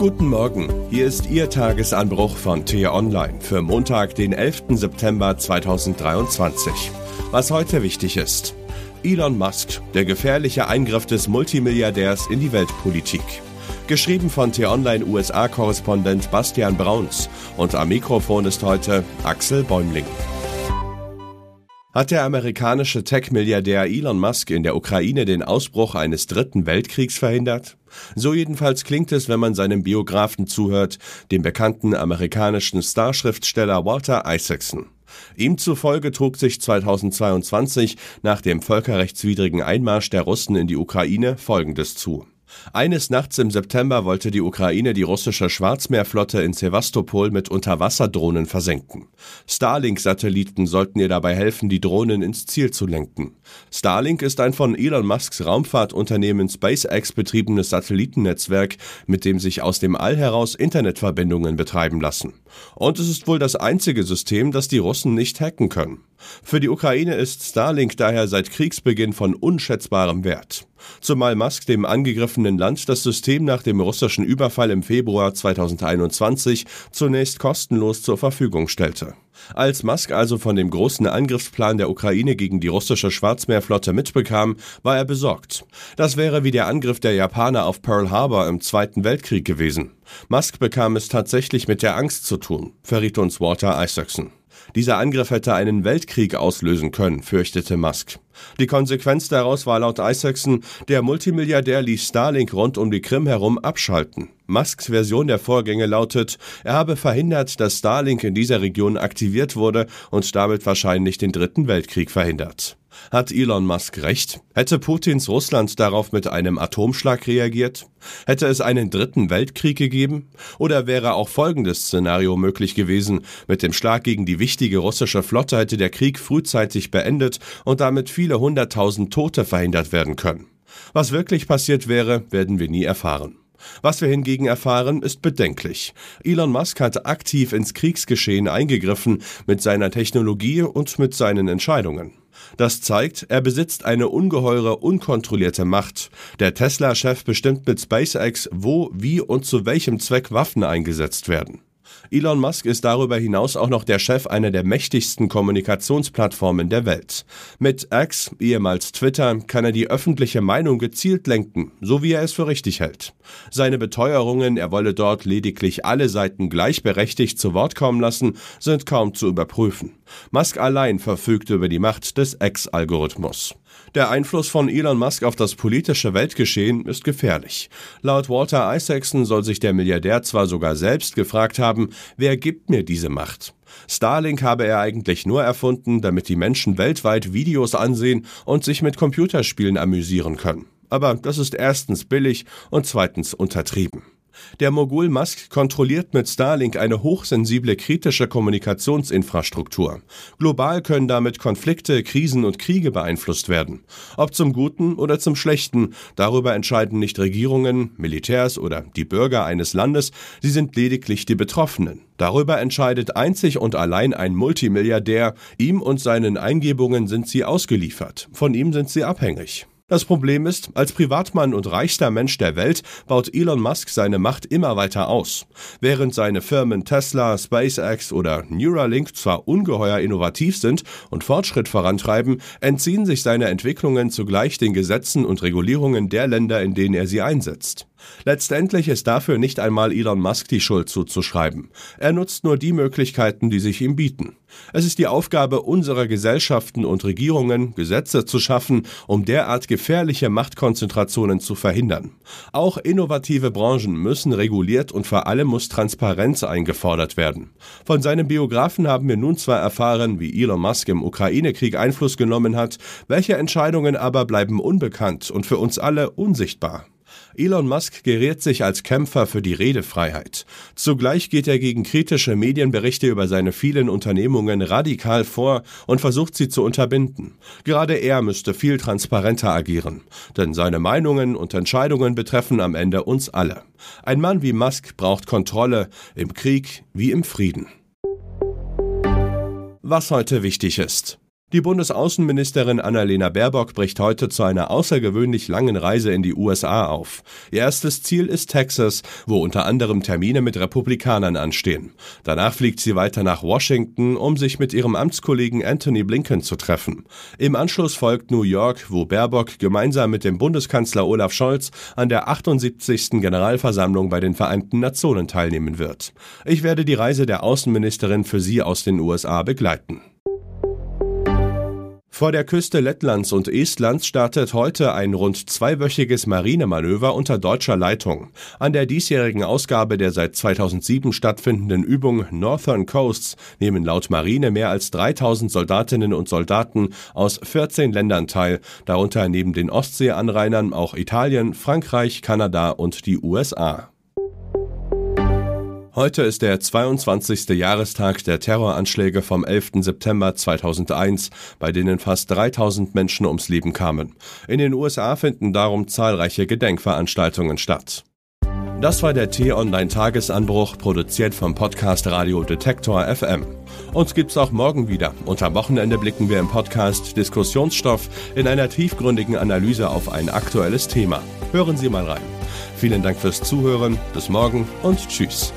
Guten Morgen, hier ist Ihr Tagesanbruch von T-Online für Montag, den 11. September 2023. Was heute wichtig ist. Elon Musk, der gefährliche Eingriff des Multimilliardärs in die Weltpolitik. Geschrieben von T-Online USA-Korrespondent Bastian Brauns und am Mikrofon ist heute Axel Bäumling. Hat der amerikanische Tech-Milliardär Elon Musk in der Ukraine den Ausbruch eines dritten Weltkriegs verhindert? So jedenfalls klingt es, wenn man seinem Biografen zuhört, dem bekannten amerikanischen Starschriftsteller Walter Isaacson. Ihm zufolge trug sich 2022 nach dem völkerrechtswidrigen Einmarsch der Russen in die Ukraine Folgendes zu. Eines Nachts im September wollte die Ukraine die russische Schwarzmeerflotte in Sevastopol mit Unterwasserdrohnen versenken. Starlink-Satelliten sollten ihr dabei helfen, die Drohnen ins Ziel zu lenken. Starlink ist ein von Elon Musks Raumfahrtunternehmen SpaceX betriebenes Satellitennetzwerk, mit dem sich aus dem All heraus Internetverbindungen betreiben lassen. Und es ist wohl das einzige System, das die Russen nicht hacken können. Für die Ukraine ist Starlink daher seit Kriegsbeginn von unschätzbarem Wert. Zumal Musk dem angegriffenen Land das System nach dem russischen Überfall im Februar 2021 zunächst kostenlos zur Verfügung stellte. Als Musk also von dem großen Angriffsplan der Ukraine gegen die russische Schwarzmeerflotte mitbekam, war er besorgt. Das wäre wie der Angriff der Japaner auf Pearl Harbor im Zweiten Weltkrieg gewesen. Musk bekam es tatsächlich mit der Angst zu tun, verriet uns Walter Isaacson. Dieser Angriff hätte einen Weltkrieg auslösen können, fürchtete Musk. Die Konsequenz daraus war laut Isaacson, der Multimilliardär ließ Starlink rund um die Krim herum abschalten. Musks Version der Vorgänge lautet, er habe verhindert, dass Starlink in dieser Region aktiviert wurde und damit wahrscheinlich den Dritten Weltkrieg verhindert. Hat Elon Musk recht? Hätte Putins Russland darauf mit einem Atomschlag reagiert? Hätte es einen dritten Weltkrieg gegeben? Oder wäre auch folgendes Szenario möglich gewesen? Mit dem Schlag gegen die wichtige russische Flotte hätte der Krieg frühzeitig beendet und damit viele hunderttausend Tote verhindert werden können. Was wirklich passiert wäre, werden wir nie erfahren. Was wir hingegen erfahren, ist bedenklich. Elon Musk hat aktiv ins Kriegsgeschehen eingegriffen mit seiner Technologie und mit seinen Entscheidungen. Das zeigt, er besitzt eine ungeheure, unkontrollierte Macht. Der Tesla-Chef bestimmt mit SpaceX, wo, wie und zu welchem Zweck Waffen eingesetzt werden. Elon Musk ist darüber hinaus auch noch der Chef einer der mächtigsten Kommunikationsplattformen der Welt. Mit X, ehemals Twitter, kann er die öffentliche Meinung gezielt lenken, so wie er es für richtig hält. Seine Beteuerungen, er wolle dort lediglich alle Seiten gleichberechtigt zu Wort kommen lassen, sind kaum zu überprüfen. Musk allein verfügt über die Macht des X-Algorithmus. Der Einfluss von Elon Musk auf das politische Weltgeschehen ist gefährlich. Laut Walter Isaacson soll sich der Milliardär zwar sogar selbst gefragt haben, wer gibt mir diese Macht? Starlink habe er eigentlich nur erfunden, damit die Menschen weltweit Videos ansehen und sich mit Computerspielen amüsieren können. Aber das ist erstens billig und zweitens untertrieben. Der Mogul Musk kontrolliert mit Starlink eine hochsensible kritische Kommunikationsinfrastruktur. Global können damit Konflikte, Krisen und Kriege beeinflusst werden. Ob zum Guten oder zum Schlechten, darüber entscheiden nicht Regierungen, Militärs oder die Bürger eines Landes, sie sind lediglich die Betroffenen. Darüber entscheidet einzig und allein ein Multimilliardär, ihm und seinen Eingebungen sind sie ausgeliefert, von ihm sind sie abhängig. Das Problem ist, als Privatmann und reichster Mensch der Welt baut Elon Musk seine Macht immer weiter aus. Während seine Firmen Tesla, SpaceX oder Neuralink zwar ungeheuer innovativ sind und Fortschritt vorantreiben, entziehen sich seine Entwicklungen zugleich den Gesetzen und Regulierungen der Länder, in denen er sie einsetzt. Letztendlich ist dafür nicht einmal Elon Musk die Schuld zuzuschreiben. Er nutzt nur die Möglichkeiten, die sich ihm bieten. Es ist die Aufgabe unserer Gesellschaften und Regierungen, Gesetze zu schaffen, um derart gefährliche Machtkonzentrationen zu verhindern. Auch innovative Branchen müssen reguliert und vor allem muss Transparenz eingefordert werden. Von seinem Biografen haben wir nun zwar erfahren, wie Elon Musk im Ukraine-Krieg Einfluss genommen hat, welche Entscheidungen aber bleiben unbekannt und für uns alle unsichtbar. Elon Musk geriert sich als Kämpfer für die Redefreiheit. Zugleich geht er gegen kritische Medienberichte über seine vielen Unternehmungen radikal vor und versucht sie zu unterbinden. Gerade er müsste viel transparenter agieren, denn seine Meinungen und Entscheidungen betreffen am Ende uns alle. Ein Mann wie Musk braucht Kontrolle im Krieg wie im Frieden. Was heute wichtig ist. Die Bundesaußenministerin Annalena Baerbock bricht heute zu einer außergewöhnlich langen Reise in die USA auf. Ihr erstes Ziel ist Texas, wo unter anderem Termine mit Republikanern anstehen. Danach fliegt sie weiter nach Washington, um sich mit ihrem Amtskollegen Anthony Blinken zu treffen. Im Anschluss folgt New York, wo Baerbock gemeinsam mit dem Bundeskanzler Olaf Scholz an der 78. Generalversammlung bei den Vereinten Nationen teilnehmen wird. Ich werde die Reise der Außenministerin für Sie aus den USA begleiten. Vor der Küste Lettlands und Estlands startet heute ein rund zweiwöchiges Marinemanöver unter deutscher Leitung. An der diesjährigen Ausgabe der seit 2007 stattfindenden Übung Northern Coasts nehmen laut Marine mehr als 3000 Soldatinnen und Soldaten aus 14 Ländern teil, darunter neben den Ostseeanrainern auch Italien, Frankreich, Kanada und die USA. Heute ist der 22. Jahrestag der Terroranschläge vom 11. September 2001, bei denen fast 3000 Menschen ums Leben kamen. In den USA finden darum zahlreiche Gedenkveranstaltungen statt. Das war der T-Online-Tagesanbruch, produziert vom Podcast Radio Detektor FM. Uns gibt's auch morgen wieder. Am Wochenende blicken wir im Podcast Diskussionsstoff in einer tiefgründigen Analyse auf ein aktuelles Thema. Hören Sie mal rein. Vielen Dank fürs Zuhören, bis morgen und tschüss.